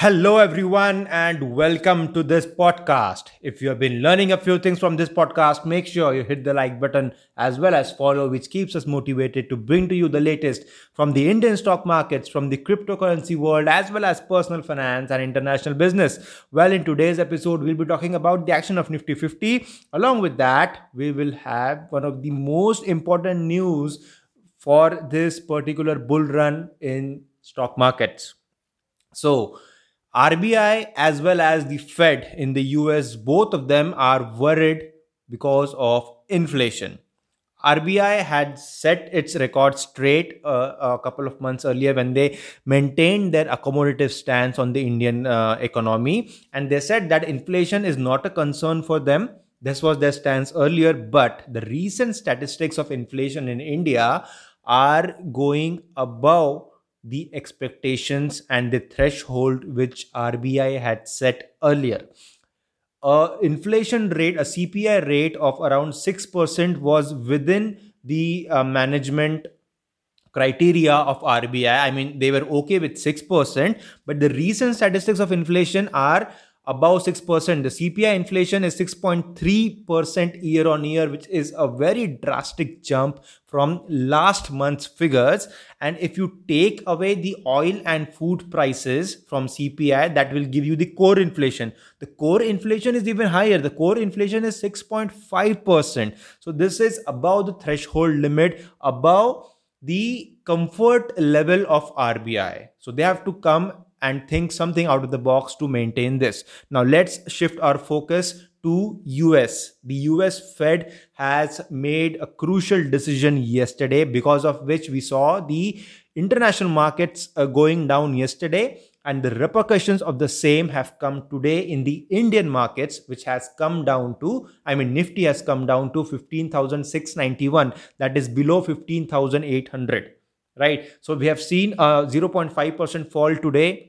Hello, everyone, and welcome to this podcast. If you have been learning a few things from this podcast, make sure you hit the like button as well as follow, which keeps us motivated to bring to you the latest from the Indian stock markets, from the cryptocurrency world, as well as personal finance and international business. Well, in today's episode, we'll be talking about the action of Nifty 50. Along with that, we will have one of the most important news for this particular bull run in stock markets. So, RBI as well as the Fed in the US, both of them are worried because of inflation. RBI had set its record straight uh, a couple of months earlier when they maintained their accommodative stance on the Indian uh, economy. And they said that inflation is not a concern for them. This was their stance earlier, but the recent statistics of inflation in India are going above the expectations and the threshold which RBI had set earlier. A inflation rate, a CPI rate of around 6% was within the uh, management criteria of RBI. I mean, they were okay with 6%, but the recent statistics of inflation are above 6%. The CPI inflation is 6.3% year on year, which is a very drastic jump from last month's figures. And if you take away the oil and food prices from CPI, that will give you the core inflation. The core inflation is even higher. The core inflation is 6.5%. So this is above the threshold limit, above the comfort level of RBI. So they have to come and think something out of the box to maintain this. Now let's shift our focus to US. The US Fed has made a crucial decision yesterday because of which we saw the international markets uh, going down yesterday and the repercussions of the same have come today in the Indian markets which has come down to I mean Nifty has come down to 15691 that is below 15800 right? So we have seen a 0.5% fall today.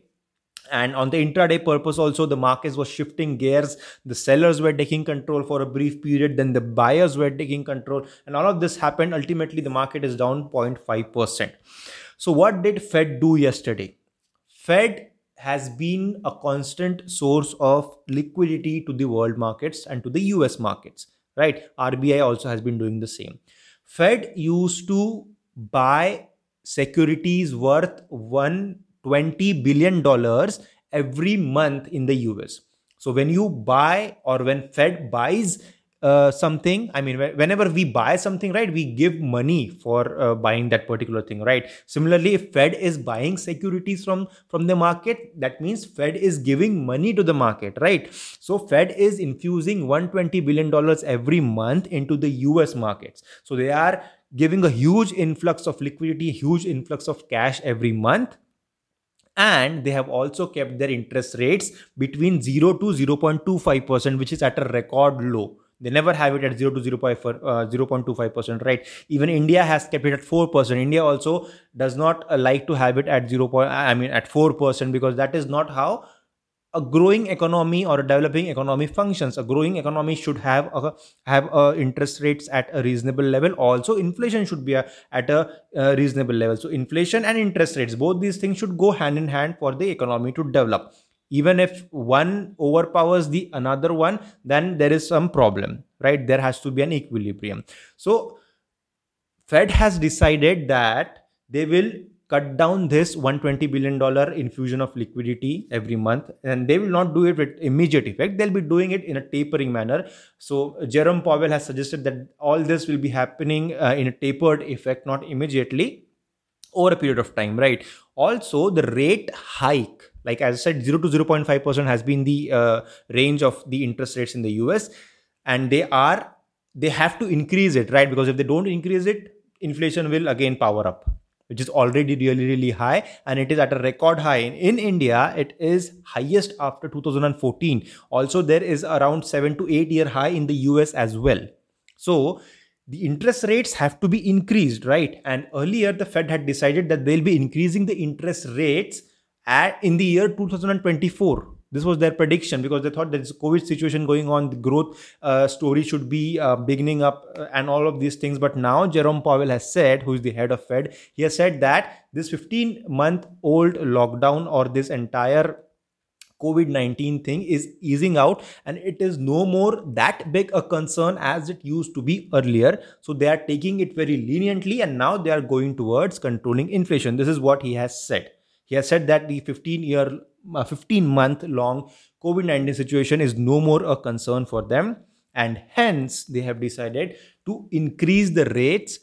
And on the intraday purpose also the markets was shifting gears. The sellers were taking control for a brief period then the buyers were taking control. And all of this happened ultimately the market is down 0.5% so what did fed do yesterday? Fed has been a constant source of liquidity to the world markets and to the us markets right? Rbi also has been doing the same. Fed used to buy securities worth 120 billion dollars every month in the US. So when you buy or when Fed buys uh, something i mean whenever we buy something right we give money for uh, buying that particular thing right? Similarly if fed is buying securities from from the market that means fed is giving money to the market right? So fed is infusing 120 billion dollars every month into the us markets. So they are giving a huge influx of liquidity huge influx of cash every month and they have also kept their interest rates between 0 to 0.25% which is at a record low they never have it at 0 to 0. uh, 0.25% right even india has kept it at 4% india also does not uh, like to have it at 0. i mean at 4% because that is not how a growing economy or a developing economy functions. A growing economy should have a, have a interest rates at a reasonable level. Also inflation should be a, at a, a reasonable level. So inflation and interest rates both these things should go hand in hand for the economy to develop. Even if one overpowers the another one then there is some problem right? There has to be an equilibrium. So fed has decided that they will cut down this 120 billion dollar infusion of liquidity every month and they will not do it with immediate effect. They'll be doing it in a tapering manner. So jerome powell has suggested that all this will be happening uh, in a tapered effect not immediately over a period of time right? Also the rate hike like as i said 0 to 0.5% has been the uh, range of the interest rates in the us and they are they have to increase it right? Because if they don't increase it inflation will again power up which is already really really high and it is at a record high. In, in india it is highest after 2014 also there is around 7 to 8 year high in the us as well. So the interest rates have to be increased right? And earlier the fed had decided that they'll be increasing the interest rates at in the year 2024 this was their prediction because they thought there's a COVID situation going on. The growth uh, story should be uh, beginning up uh, and all of these things. But now Jerome Powell has said, who is the head of Fed, he has said that this 15 month old lockdown or this entire COVID 19 thing is easing out and it is no more that big a concern as it used to be earlier. So they are taking it very leniently and now they are going towards controlling inflation. This is what he has said. He has said that the 15 year, uh, 15 month long COVID 19 situation is no more a concern for them and hence they have decided to increase the rates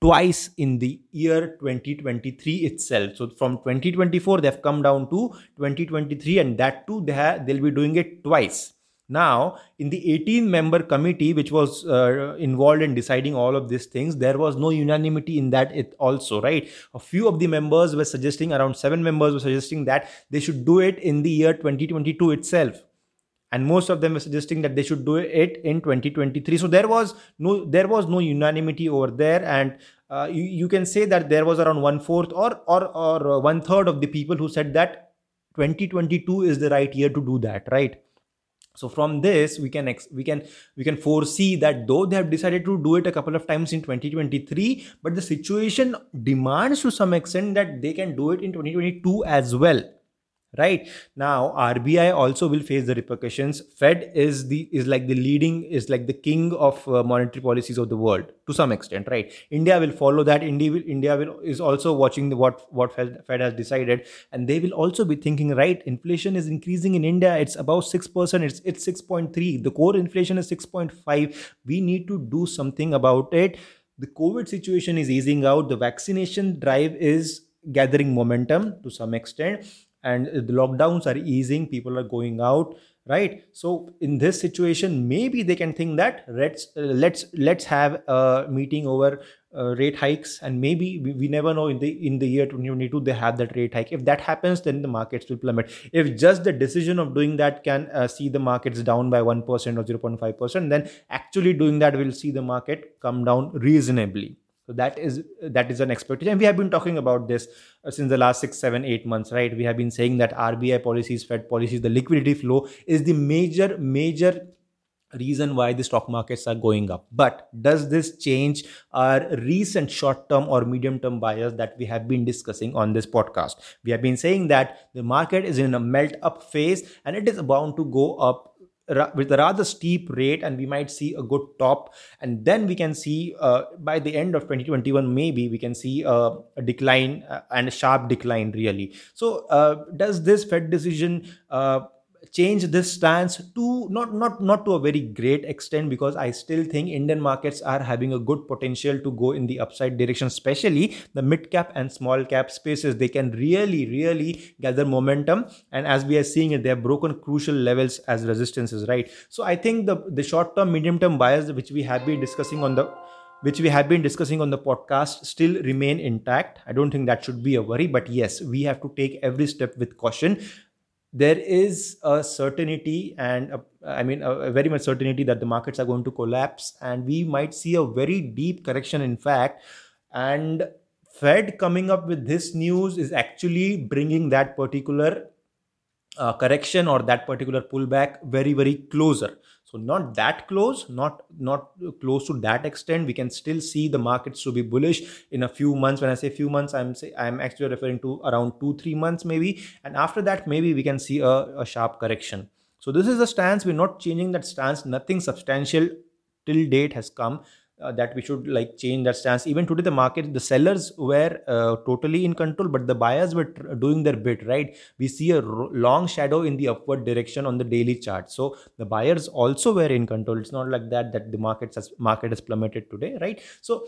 twice in the year 2023 itself. So from 2024 they've come down to 2023 and that too they have, they'll be doing it twice now in the 18 member committee which was uh, involved in deciding all of these things there was no unanimity in that it also right? A few of the members were suggesting around seven members were suggesting that they should do it in the year 2022 itself. And most of them were suggesting that they should do it in 2023 so there was no there was no unanimity over there. And uh, you, you can say that there was around one fourth or or or one third of the people who said that 2022 is the right year to do that right so from this we can ex- we can we can foresee that though they have decided to do it a couple of times in 2023 but the situation demands to some extent that they can do it in 2022 as well right? Now rbi also will face the repercussions. Fed is the is like the leading is like the king of uh, monetary policies of the world to some extent right? India will follow that. India will india will is also watching the what what fed, fed has decided. And they will also be thinking right inflation is increasing in india. It's about 6% it's it's 6.3 the core inflation is 6.5 we need to do something about it. The covid situation is easing out. The vaccination drive is gathering momentum to some extent and the lockdowns are easing people are going out right? So in this situation maybe they can think that let's let's let's have a meeting over uh, rate hikes and maybe we, we, never know in the in the year 2022 they have that rate hike. If that happens then the markets will plummet. If just the decision of doing that can uh, see the markets down by 1% or 0.5% then actually doing that will see the market come down reasonably so that is that is an expectation. And we have been talking about this uh, since the last six seven eight months right? We have been saying that rbi policies fed policies the liquidity flow is the major major reason why the stock markets are going up. But does this change our recent short term or medium term bias that we have been discussing on this podcast? We have been saying that the market is in a melt up phase and it is bound to go up with a rather steep rate and we might see a good top and then we can see uh, by the end of 2021 maybe we can see a, a decline uh, and a sharp decline really. So uh, does this fed decision uh, change this stance to not not not to a very great extent because i still think indian markets are having a good potential to go in the upside direction especially the mid cap and small cap spaces. They can really really gather momentum. And as we are seeing it they have broken crucial levels as resistances right? So i think the the short term medium term bias which we have been discussing on the which we have been discussing on the podcast still remain intact. I don't think that should be a worry but yes we have to take every step with caution there is a certainty and a, I mean a, a, very much certainty that the markets are going to collapse and we might see a very deep correction in fact. And fed coming up with this news is actually bringing that particular uh, correction or that particular pullback very very closer not that close not not close to that extent. We can still see the markets to be bullish in a few months. When i say few months i'm say i'm actually referring to around 2 3 months maybe. And after that maybe we can see a, a sharp correction. So this is the stance. We're not changing that stance. Nothing substantial till date has come uh, that we should like change that stance. Even today the market the sellers were uh, totally in control but the buyers were tr- doing their bit right? We see a r- long shadow in the upward direction on the daily chart. So the buyers also were in control. It's not like that that the market has market has plummeted today right? So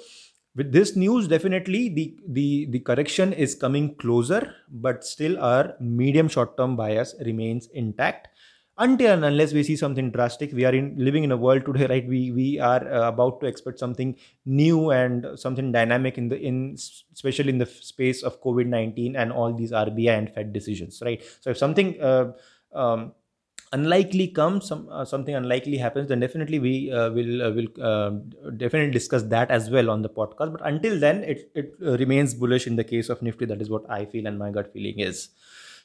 with this news definitely the the the correction is coming closer but still our medium short term bias remains intact until and unless we see something drastic we are in living in a world today right? We we are uh, about to expect something new and something dynamic in the in especially in the space of covid-19 and all these rbi and fed decisions right? So if something uh, um, unlikely comes some uh, something unlikely happens then definitely we uh, will uh, will uh, definitely discuss that as well on the podcast. But until then it it uh, remains bullish in the case of nifty. That is what i feel and my gut feeling is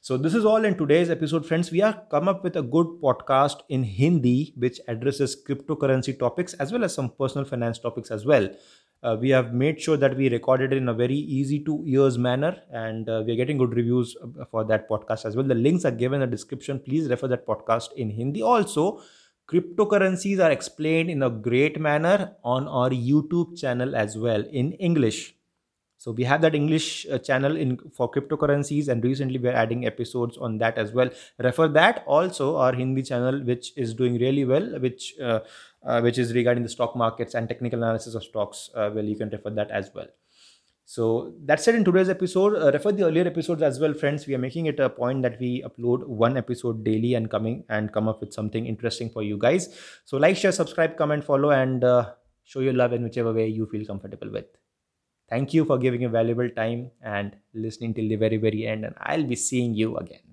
so this is all in today's episode, friends. We have come up with a good podcast in Hindi which addresses cryptocurrency topics as well as some personal finance topics as well. uh, we have made sure that we recorded it in a very easy to ears manner and uh, we are getting good reviews uh, for that podcast as well the links are given in the description please refer that podcast in hindi also cryptocurrencies are explained in a great manner on our youtube channel as well in english so we have that english uh, channel in for cryptocurrencies and recently we're adding episodes on that as well refer that also our hindi channel which is doing really well which uh, uh, which is regarding the stock markets and technical analysis of stocks. Uh, well, you can refer that as well. So that's it in today's episode. Uh, refer the earlier episodes as well, friends. We are making it a point that we upload one episode daily and coming and come up with something interesting for you guys. So like, share, subscribe, comment, follow, and uh, show your love in whichever way you feel comfortable with. Thank you for giving a valuable time and listening till the very very end. And I'll be seeing you again.